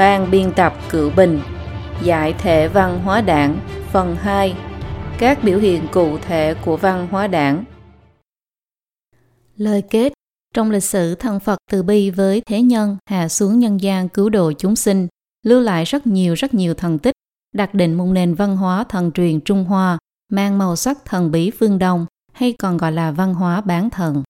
Ban biên tập Cựu Bình, Giải thể văn hóa đảng, Phần 2 Các biểu hiện cụ thể của văn hóa đảng Lời kết, Trong lịch sử thân Phật từ bi với thế nhân, hạ xuống nhân gian cứu độ chúng sinh, lưu lại rất nhiều rất nhiều thần tích đặt định một nền văn hóa thần truyền Trung Hoa, mang màu sắc thần bí phương Đông, hay còn gọi là văn hóa bán thần.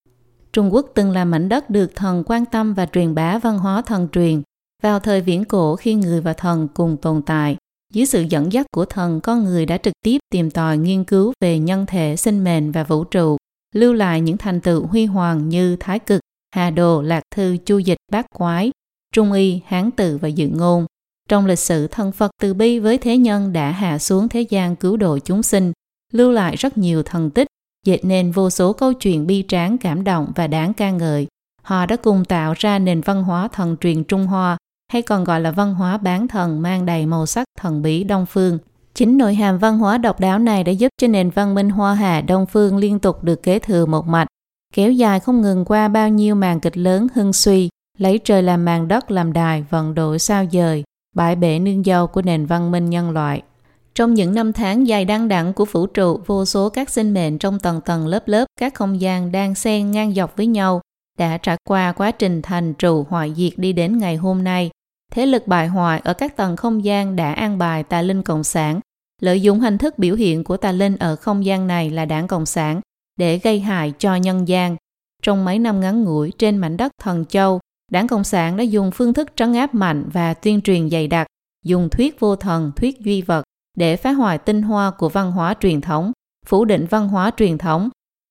Trung Quốc từng là mảnh đất được thần quan tâm và truyền bá văn hóa thần truyền. Vào thời viễn cổ khi người và thần cùng tồn tại, dưới sự dẫn dắt của thần, con người đã trực tiếp tìm tòi nghiên cứu về nhân thể, sinh mệnh và vũ trụ, lưu lại những thành tựu huy hoàng như Thái Cực, Hà Đồ, Lạc Thư, Chu Dịch, Bát Quái, Trung Y, Hán Tự và Dự Ngôn. Trong lịch sử thân Phật từ bi với thế nhân đã hạ xuống thế gian cứu độ chúng sinh, lưu lại rất nhiều thần tích, dệt nên vô số câu chuyện bi tráng cảm động và đáng ca ngợi. Họ đã cùng tạo ra nền văn hóa thần truyền Trung Hoa, hay còn gọi là văn hóa bán thần mang đầy màu sắc thần bí Đông Phương. Chính nội hàm văn hóa độc đáo này đã giúp cho nền văn minh Hoa Hạ Đông Phương liên tục được kế thừa một mạch, kéo dài không ngừng qua bao nhiêu màn kịch lớn hưng suy, lấy trời làm màn đất làm đài, vận đổi sao dời, bãi bể nương dâu của nền văn minh nhân loại. Trong những năm tháng dài đăng đẳng của vũ trụ, vô số các sinh mệnh trong tầng tầng lớp lớp các không gian đang xen ngang dọc với nhau đã trải qua quá trình thành trụ hoại diệt đi đến ngày hôm nay. Thế lực bại hoại ở các tầng không gian đã an bài tà linh Cộng sản, lợi dụng hình thức biểu hiện của tà linh ở không gian này là đảng Cộng sản để gây hại cho nhân gian. Trong mấy năm ngắn ngủi trên mảnh đất Thần Châu, đảng Cộng sản đã dùng phương thức trấn áp mạnh và tuyên truyền dày đặc, dùng thuyết vô thần, thuyết duy vật để phá hoại tinh hoa của văn hóa truyền thống, phủ định văn hóa truyền thống,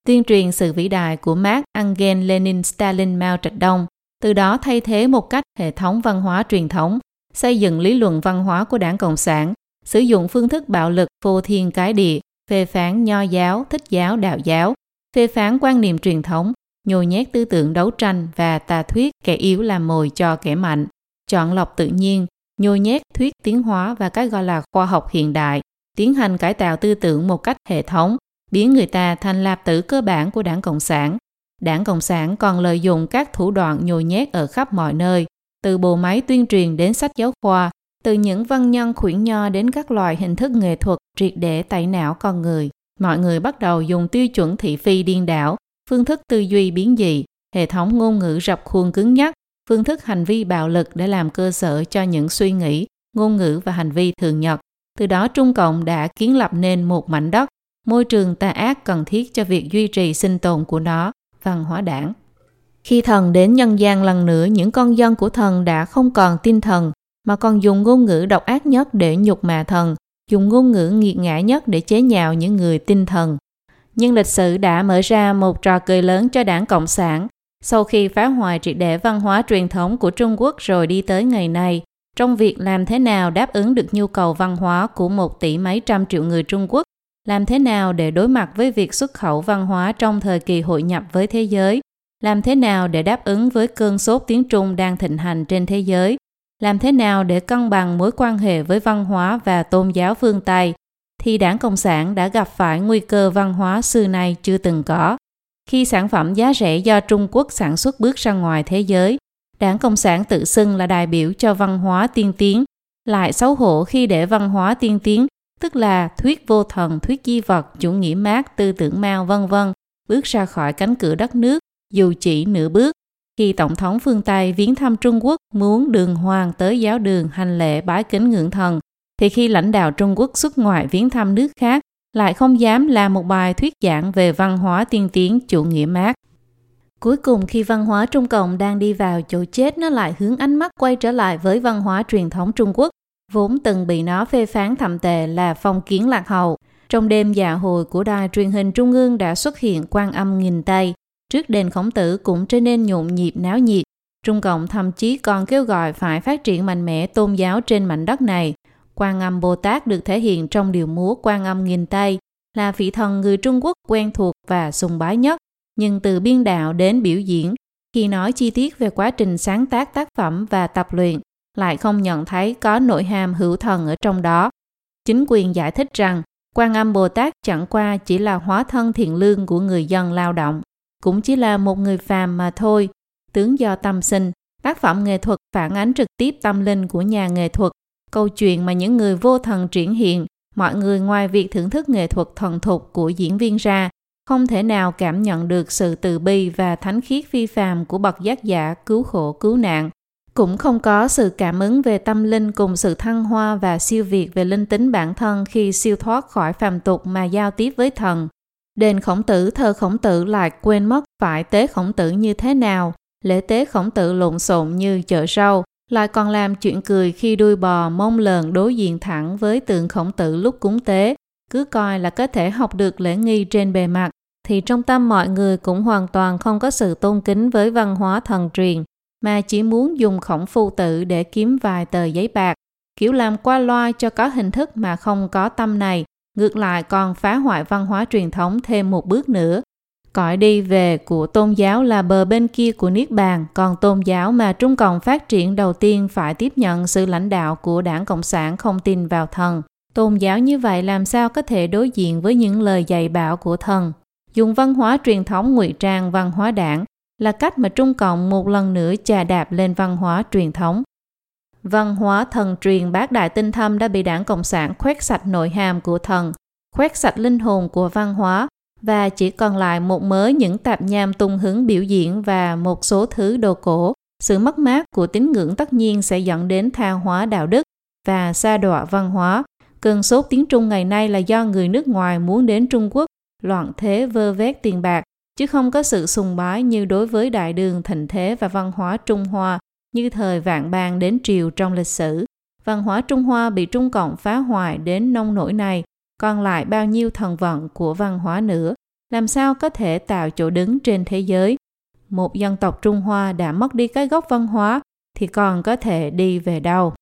tuyên truyền sự vĩ đại của Mark Engel Lenin Stalin Mao Trạch Đông, từ đó thay thế một cách hệ thống văn hóa truyền thống, xây dựng lý luận văn hóa của đảng Cộng sản, sử dụng phương thức bạo lực vô thiên cái địa, phê phán nho giáo, thích giáo, đạo giáo, phê phán quan niệm truyền thống, nhồi nhét tư tưởng đấu tranh và tà thuyết kẻ yếu làm mồi cho kẻ mạnh, chọn lọc tự nhiên, nhồi nhét thuyết tiến hóa và cái gọi là khoa học hiện đại, tiến hành cải tạo tư tưởng một cách hệ thống, biến người ta thành lạp tử cơ bản của đảng Cộng sản. Đảng Cộng sản còn lợi dụng các thủ đoạn nhồi nhét ở khắp mọi nơi, từ bộ máy tuyên truyền đến sách giáo khoa, từ những văn nhân khuyển nho đến các loại hình thức nghệ thuật triệt để tẩy não con người. Mọi người bắt đầu dùng tiêu chuẩn thị phi điên đảo, phương thức tư duy biến dị, hệ thống ngôn ngữ rập khuôn cứng nhắc, phương thức hành vi bạo lực để làm cơ sở cho những suy nghĩ, ngôn ngữ và hành vi thường nhật. Từ đó Trung Cộng đã kiến lập nên một mảnh đất, môi trường tà ác cần thiết cho việc duy trì sinh tồn của nó, văn hóa đảng. Khi thần đến nhân gian lần nữa, những con dân của thần đã không còn tin thần, mà còn dùng ngôn ngữ độc ác nhất để nhục mạ thần, dùng ngôn ngữ nghiệt ngã nhất để chế nhạo những người tin thần. Nhưng lịch sử đã mở ra một trò cười lớn cho đảng Cộng sản. Sau khi phá hoại triệt để văn hóa truyền thống của Trung Quốc rồi đi tới ngày nay, trong việc làm thế nào đáp ứng được nhu cầu văn hóa của một tỷ mấy trăm triệu người Trung Quốc, làm thế nào để đối mặt với việc xuất khẩu văn hóa trong thời kỳ hội nhập với thế giới, làm thế nào để đáp ứng với cơn sốt tiếng Trung đang thịnh hành trên thế giới, làm thế nào để cân bằng mối quan hệ với văn hóa và tôn giáo phương Tây, thì đảng Cộng sản đã gặp phải nguy cơ văn hóa xưa nay chưa từng có. Khi sản phẩm giá rẻ do Trung Quốc sản xuất bước ra ngoài thế giới, đảng Cộng sản tự xưng là đại biểu cho văn hóa tiên tiến, lại xấu hổ khi để văn hóa tiên tiến, tức là thuyết vô thần, thuyết di vật, chủ nghĩa mát, tư tưởng Mao vân vân, bước ra khỏi cánh cửa đất nước, dù chỉ nửa bước. Khi Tổng thống phương Tây viếng thăm Trung Quốc muốn đường hoàng tới giáo đường hành lễ bái kính ngưỡng thần, thì khi lãnh đạo Trung Quốc xuất ngoại viếng thăm nước khác, lại không dám làm một bài thuyết giảng về văn hóa tiên tiến chủ nghĩa mát. Cuối cùng khi văn hóa Trung Cộng đang đi vào chỗ chết nó lại hướng ánh mắt quay trở lại với văn hóa truyền thống Trung Quốc, vốn từng bị nó phê phán thậm tệ là phong kiến lạc hậu. Trong đêm dạ hồi của đài truyền hình Trung ương đã xuất hiện quan âm nghìn tay, trước đền khổng tử cũng trở nên nhộn nhịp náo nhiệt. Trung Cộng thậm chí còn kêu gọi phải phát triển mạnh mẽ tôn giáo trên mảnh đất này. Quan âm Bồ Tát được thể hiện trong điều múa Quan âm nghìn tay, là vị thần người Trung Quốc quen thuộc và sùng bái nhất nhưng từ biên đạo đến biểu diễn, khi nói chi tiết về quá trình sáng tác tác phẩm và tập luyện, lại không nhận thấy có nội hàm hữu thần ở trong đó. Chính quyền giải thích rằng, Quan Âm Bồ Tát chẳng qua chỉ là hóa thân thiện lương của người dân lao động, cũng chỉ là một người phàm mà thôi. Tướng do tâm sinh, Tác phẩm nghệ thuật phản ánh trực tiếp tâm linh của nhà nghệ thuật, câu chuyện mà những người vô thần triển hiện, mọi người ngoài việc thưởng thức nghệ thuật thuần thục của diễn viên ra, không thể nào cảm nhận được sự từ bi và thánh khiết phi phàm của bậc giác giả cứu khổ cứu nạn. Cũng không có sự cảm ứng về tâm linh cùng sự thăng hoa và siêu việt về linh tính bản thân khi siêu thoát khỏi phàm tục mà giao tiếp với thần. Đền khổng tử thờ khổng tử lại quên mất phải tế khổng tử như thế nào, lễ tế khổng tử lộn xộn như chợ rau, lại còn làm chuyện cười khi đuôi bò mông lờn đối diện thẳng với tượng khổng tử lúc cúng tế, cứ coi là có thể học được lễ nghi trên bề mặt, thì trong tâm mọi người cũng hoàn toàn không có sự tôn kính với văn hóa thần truyền, mà chỉ muốn dùng khổng phu tử để kiếm vài tờ giấy bạc, kiểu làm qua loa cho có hình thức mà không có tâm này, ngược lại còn phá hoại văn hóa truyền thống thêm một bước nữa. Cõi đi về của tôn giáo là bờ bên kia của Niết Bàn, còn tôn giáo mà Trung Cộng phát triển đầu tiên phải tiếp nhận sự lãnh đạo của đảng Cộng sản không tin vào thần. Tôn giáo như vậy làm sao có thể đối diện với những lời dạy bảo của thần? Dùng văn hóa truyền thống ngụy trang văn hóa đảng là cách mà Trung Cộng một lần nữa chà đạp lên văn hóa truyền thống. Văn hóa thần truyền bác đại tinh thâm đã bị đảng Cộng sản khoét sạch nội hàm của thần, khoét sạch linh hồn của văn hóa và chỉ còn lại một mớ những tạp nham tung hứng biểu diễn và một số thứ đồ cổ. Sự mất mát của tín ngưỡng tất nhiên sẽ dẫn đến tha hóa đạo đức và xa đọa văn hóa. Cơn sốt tiếng Trung ngày nay là do người nước ngoài muốn đến Trung Quốc loạn thế vơ vét tiền bạc, chứ không có sự sùng bái như đối với đại đường thịnh thế và văn hóa Trung Hoa như thời vạn bang đến triều trong lịch sử. Văn hóa Trung Hoa bị Trung Cộng phá hoại đến nông nổi này, còn lại bao nhiêu thần vận của văn hóa nữa, làm sao có thể tạo chỗ đứng trên thế giới. Một dân tộc Trung Hoa đã mất đi cái gốc văn hóa thì còn có thể đi về đâu.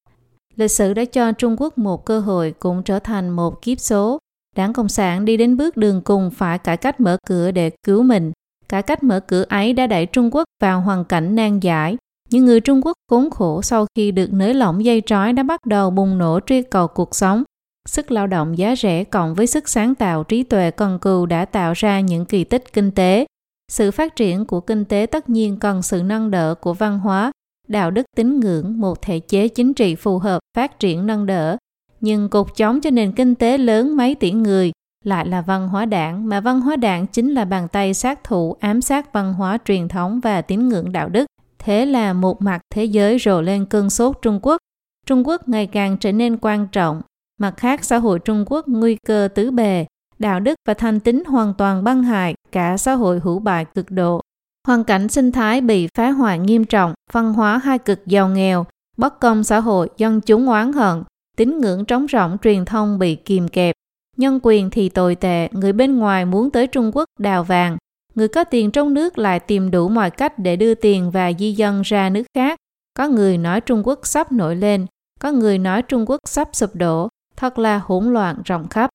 Lịch sử đã cho Trung Quốc một cơ hội cũng trở thành một kiếp số. Đảng Cộng sản đi đến bước đường cùng phải cải cách mở cửa để cứu mình. Cải cách mở cửa ấy đã đẩy Trung Quốc vào hoàn cảnh nan giải. Những người Trung Quốc khốn khổ sau khi được nới lỏng dây trói đã bắt đầu bùng nổ truy cầu cuộc sống Sức lao động giá rẻ cộng với sức sáng tạo trí tuệ cần cù đã tạo ra những kỳ tích kinh tế. Sự phát triển của kinh tế tất nhiên cần sự nâng đỡ của văn hóa, đạo đức tín ngưỡng, một thể chế chính trị phù hợp phát triển nâng đỡ. Nhưng cột chống cho nền kinh tế lớn mấy tỷ người lại là văn hóa đảng, mà văn hóa đảng chính là bàn tay sát thủ ám sát văn hóa truyền thống và tín ngưỡng đạo đức. Thế là một mặt thế giới rồ lên cơn sốt Trung Quốc. Trung Quốc ngày càng trở nên quan trọng, Mặt khác, xã hội Trung Quốc nguy cơ tứ bề, đạo đức và thanh tính hoàn toàn băng hại, cả xã hội hữu bại cực độ. Hoàn cảnh sinh thái bị phá hoại nghiêm trọng, văn hóa hai cực giàu nghèo, bất công xã hội, dân chúng oán hận, tín ngưỡng trống rỗng truyền thông bị kìm kẹp. Nhân quyền thì tồi tệ, người bên ngoài muốn tới Trung Quốc đào vàng, người có tiền trong nước lại tìm đủ mọi cách để đưa tiền và di dân ra nước khác. Có người nói Trung Quốc sắp nổi lên, có người nói Trung Quốc sắp sụp đổ, thật là hỗn loạn rộng khắp.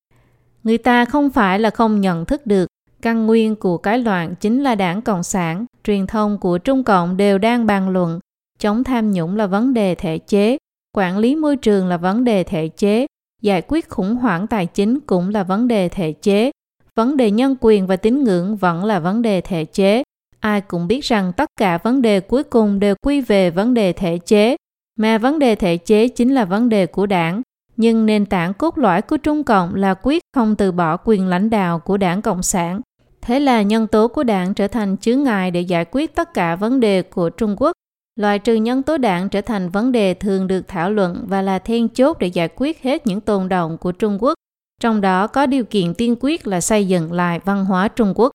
Người ta không phải là không nhận thức được, căn nguyên của cái loạn chính là đảng Cộng sản, truyền thông của Trung Cộng đều đang bàn luận, chống tham nhũng là vấn đề thể chế, quản lý môi trường là vấn đề thể chế, giải quyết khủng hoảng tài chính cũng là vấn đề thể chế, vấn đề nhân quyền và tín ngưỡng vẫn là vấn đề thể chế. Ai cũng biết rằng tất cả vấn đề cuối cùng đều quy về vấn đề thể chế, mà vấn đề thể chế chính là vấn đề của đảng, nhưng nền tảng cốt lõi của Trung Cộng là quyết không từ bỏ quyền lãnh đạo của đảng Cộng sản. Thế là nhân tố của đảng trở thành chướng ngại để giải quyết tất cả vấn đề của Trung Quốc. Loại trừ nhân tố đảng trở thành vấn đề thường được thảo luận và là then chốt để giải quyết hết những tồn động của Trung Quốc. Trong đó có điều kiện tiên quyết là xây dựng lại văn hóa Trung Quốc.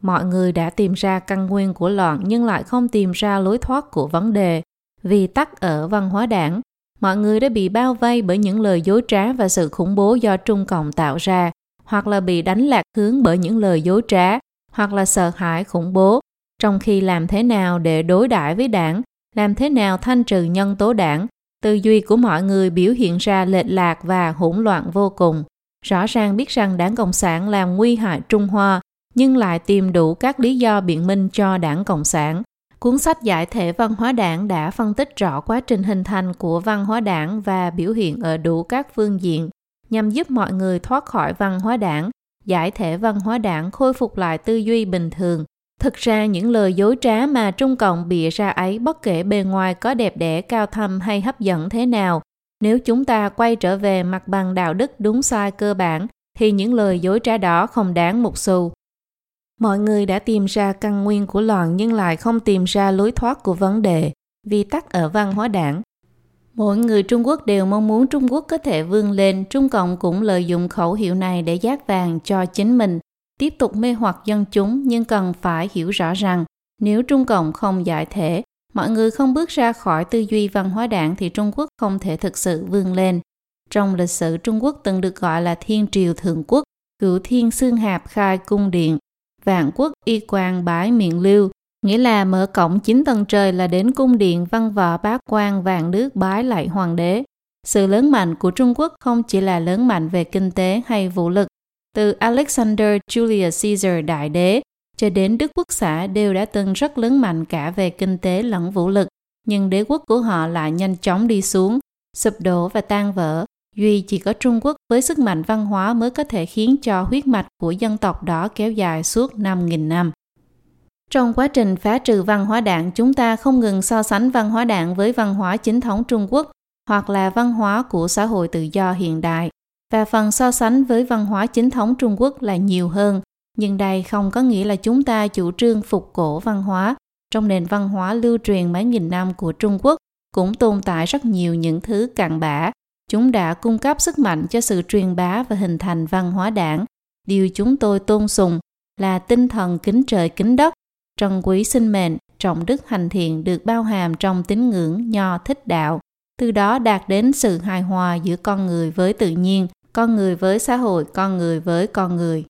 Mọi người đã tìm ra căn nguyên của loạn nhưng lại không tìm ra lối thoát của vấn đề vì tắc ở văn hóa đảng mọi người đã bị bao vây bởi những lời dối trá và sự khủng bố do Trung Cộng tạo ra, hoặc là bị đánh lạc hướng bởi những lời dối trá, hoặc là sợ hãi khủng bố. Trong khi làm thế nào để đối đãi với đảng, làm thế nào thanh trừ nhân tố đảng, tư duy của mọi người biểu hiện ra lệch lạc và hỗn loạn vô cùng. Rõ ràng biết rằng đảng Cộng sản làm nguy hại Trung Hoa, nhưng lại tìm đủ các lý do biện minh cho đảng Cộng sản. Cuốn sách Giải thể văn hóa đảng đã phân tích rõ quá trình hình thành của văn hóa đảng và biểu hiện ở đủ các phương diện nhằm giúp mọi người thoát khỏi văn hóa đảng, giải thể văn hóa đảng khôi phục lại tư duy bình thường, Thực ra những lời dối trá mà Trung Cộng bịa ra ấy bất kể bề ngoài có đẹp đẽ cao thâm hay hấp dẫn thế nào, nếu chúng ta quay trở về mặt bằng đạo đức đúng sai cơ bản thì những lời dối trá đó không đáng một xu. Mọi người đã tìm ra căn nguyên của loạn nhưng lại không tìm ra lối thoát của vấn đề vì tắc ở văn hóa đảng. Mỗi người Trung Quốc đều mong muốn Trung Quốc có thể vươn lên, Trung Cộng cũng lợi dụng khẩu hiệu này để giác vàng cho chính mình, tiếp tục mê hoặc dân chúng nhưng cần phải hiểu rõ rằng nếu Trung Cộng không giải thể, mọi người không bước ra khỏi tư duy văn hóa đảng thì Trung Quốc không thể thực sự vươn lên. Trong lịch sử Trung Quốc từng được gọi là Thiên Triều Thượng Quốc, cửu thiên xương hạp khai cung điện, vạn quốc y quan bái miệng lưu, nghĩa là mở cổng chín tầng trời là đến cung điện văn võ bác quan vạn nước bái lại hoàng đế. Sự lớn mạnh của Trung Quốc không chỉ là lớn mạnh về kinh tế hay vũ lực. Từ Alexander Julius Caesar đại đế cho đến Đức Quốc xã đều đã từng rất lớn mạnh cả về kinh tế lẫn vũ lực, nhưng đế quốc của họ lại nhanh chóng đi xuống, sụp đổ và tan vỡ. Duy chỉ có Trung Quốc với sức mạnh văn hóa mới có thể khiến cho huyết mạch của dân tộc đó kéo dài suốt 5.000 năm. Trong quá trình phá trừ văn hóa đảng, chúng ta không ngừng so sánh văn hóa đảng với văn hóa chính thống Trung Quốc hoặc là văn hóa của xã hội tự do hiện đại. Và phần so sánh với văn hóa chính thống Trung Quốc là nhiều hơn, nhưng đây không có nghĩa là chúng ta chủ trương phục cổ văn hóa. Trong nền văn hóa lưu truyền mấy nghìn năm của Trung Quốc cũng tồn tại rất nhiều những thứ cặn bã. Chúng đã cung cấp sức mạnh cho sự truyền bá và hình thành văn hóa đảng. Điều chúng tôi tôn sùng là tinh thần kính trời kính đất, trân quý sinh mệnh, trọng đức hành thiện được bao hàm trong tín ngưỡng nho thích đạo, từ đó đạt đến sự hài hòa giữa con người với tự nhiên, con người với xã hội, con người với con người.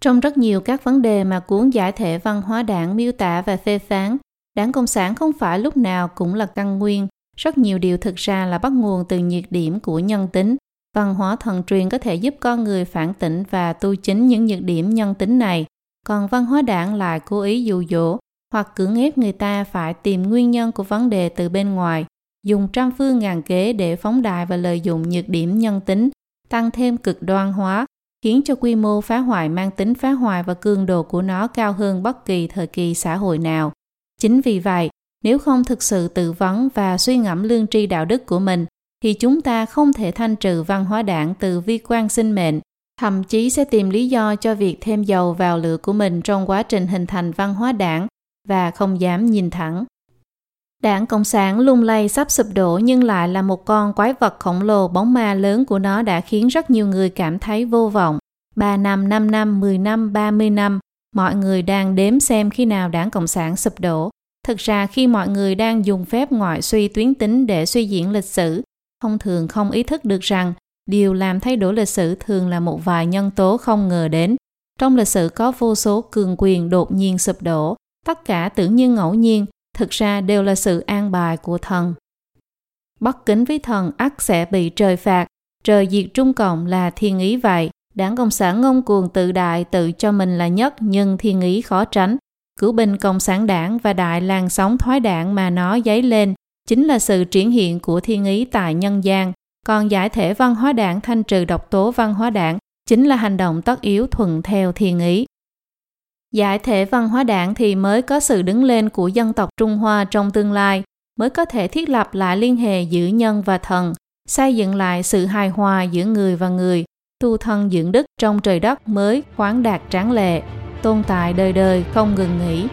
Trong rất nhiều các vấn đề mà cuốn giải thể văn hóa đảng miêu tả và phê phán, đảng Cộng sản không phải lúc nào cũng là căn nguyên. Rất nhiều điều thực ra là bắt nguồn từ nhiệt điểm của nhân tính. Văn hóa thần truyền có thể giúp con người phản tỉnh và tu chính những nhược điểm nhân tính này. Còn văn hóa đảng lại cố ý dụ dỗ hoặc cưỡng ép người ta phải tìm nguyên nhân của vấn đề từ bên ngoài, dùng trăm phương ngàn kế để phóng đại và lợi dụng nhược điểm nhân tính, tăng thêm cực đoan hóa, khiến cho quy mô phá hoại mang tính phá hoại và cường độ của nó cao hơn bất kỳ thời kỳ xã hội nào. Chính vì vậy, nếu không thực sự tự vấn và suy ngẫm lương tri đạo đức của mình, thì chúng ta không thể thanh trừ văn hóa đảng từ vi quan sinh mệnh, thậm chí sẽ tìm lý do cho việc thêm dầu vào lửa của mình trong quá trình hình thành văn hóa đảng và không dám nhìn thẳng. Đảng Cộng sản lung lay sắp sụp đổ nhưng lại là một con quái vật khổng lồ bóng ma lớn của nó đã khiến rất nhiều người cảm thấy vô vọng. 3 năm, 5 năm, 10 năm, 30 năm, mọi người đang đếm xem khi nào đảng Cộng sản sụp đổ. Thực ra khi mọi người đang dùng phép ngoại suy tuyến tính để suy diễn lịch sử, thông thường không ý thức được rằng điều làm thay đổi lịch sử thường là một vài nhân tố không ngờ đến. Trong lịch sử có vô số cường quyền đột nhiên sụp đổ, tất cả tưởng như ngẫu nhiên, thực ra đều là sự an bài của thần. Bất kính với thần ắt sẽ bị trời phạt, trời diệt Trung Cộng là thiên ý vậy. Đảng Cộng sản ngông cuồng tự đại tự cho mình là nhất nhưng thiên ý khó tránh. Cứu binh Cộng sản đảng và đại làn sóng thoái đảng mà nó dấy lên chính là sự triển hiện của thiên ý tại nhân gian. Còn giải thể văn hóa đảng thanh trừ độc tố văn hóa đảng chính là hành động tất yếu thuận theo thiên ý. Giải thể văn hóa đảng thì mới có sự đứng lên của dân tộc Trung Hoa trong tương lai, mới có thể thiết lập lại liên hệ giữa nhân và thần, xây dựng lại sự hài hòa giữa người và người, tu thân dưỡng đức trong trời đất mới khoáng đạt tráng lệ, tồn tại đời đời không ngừng nghỉ.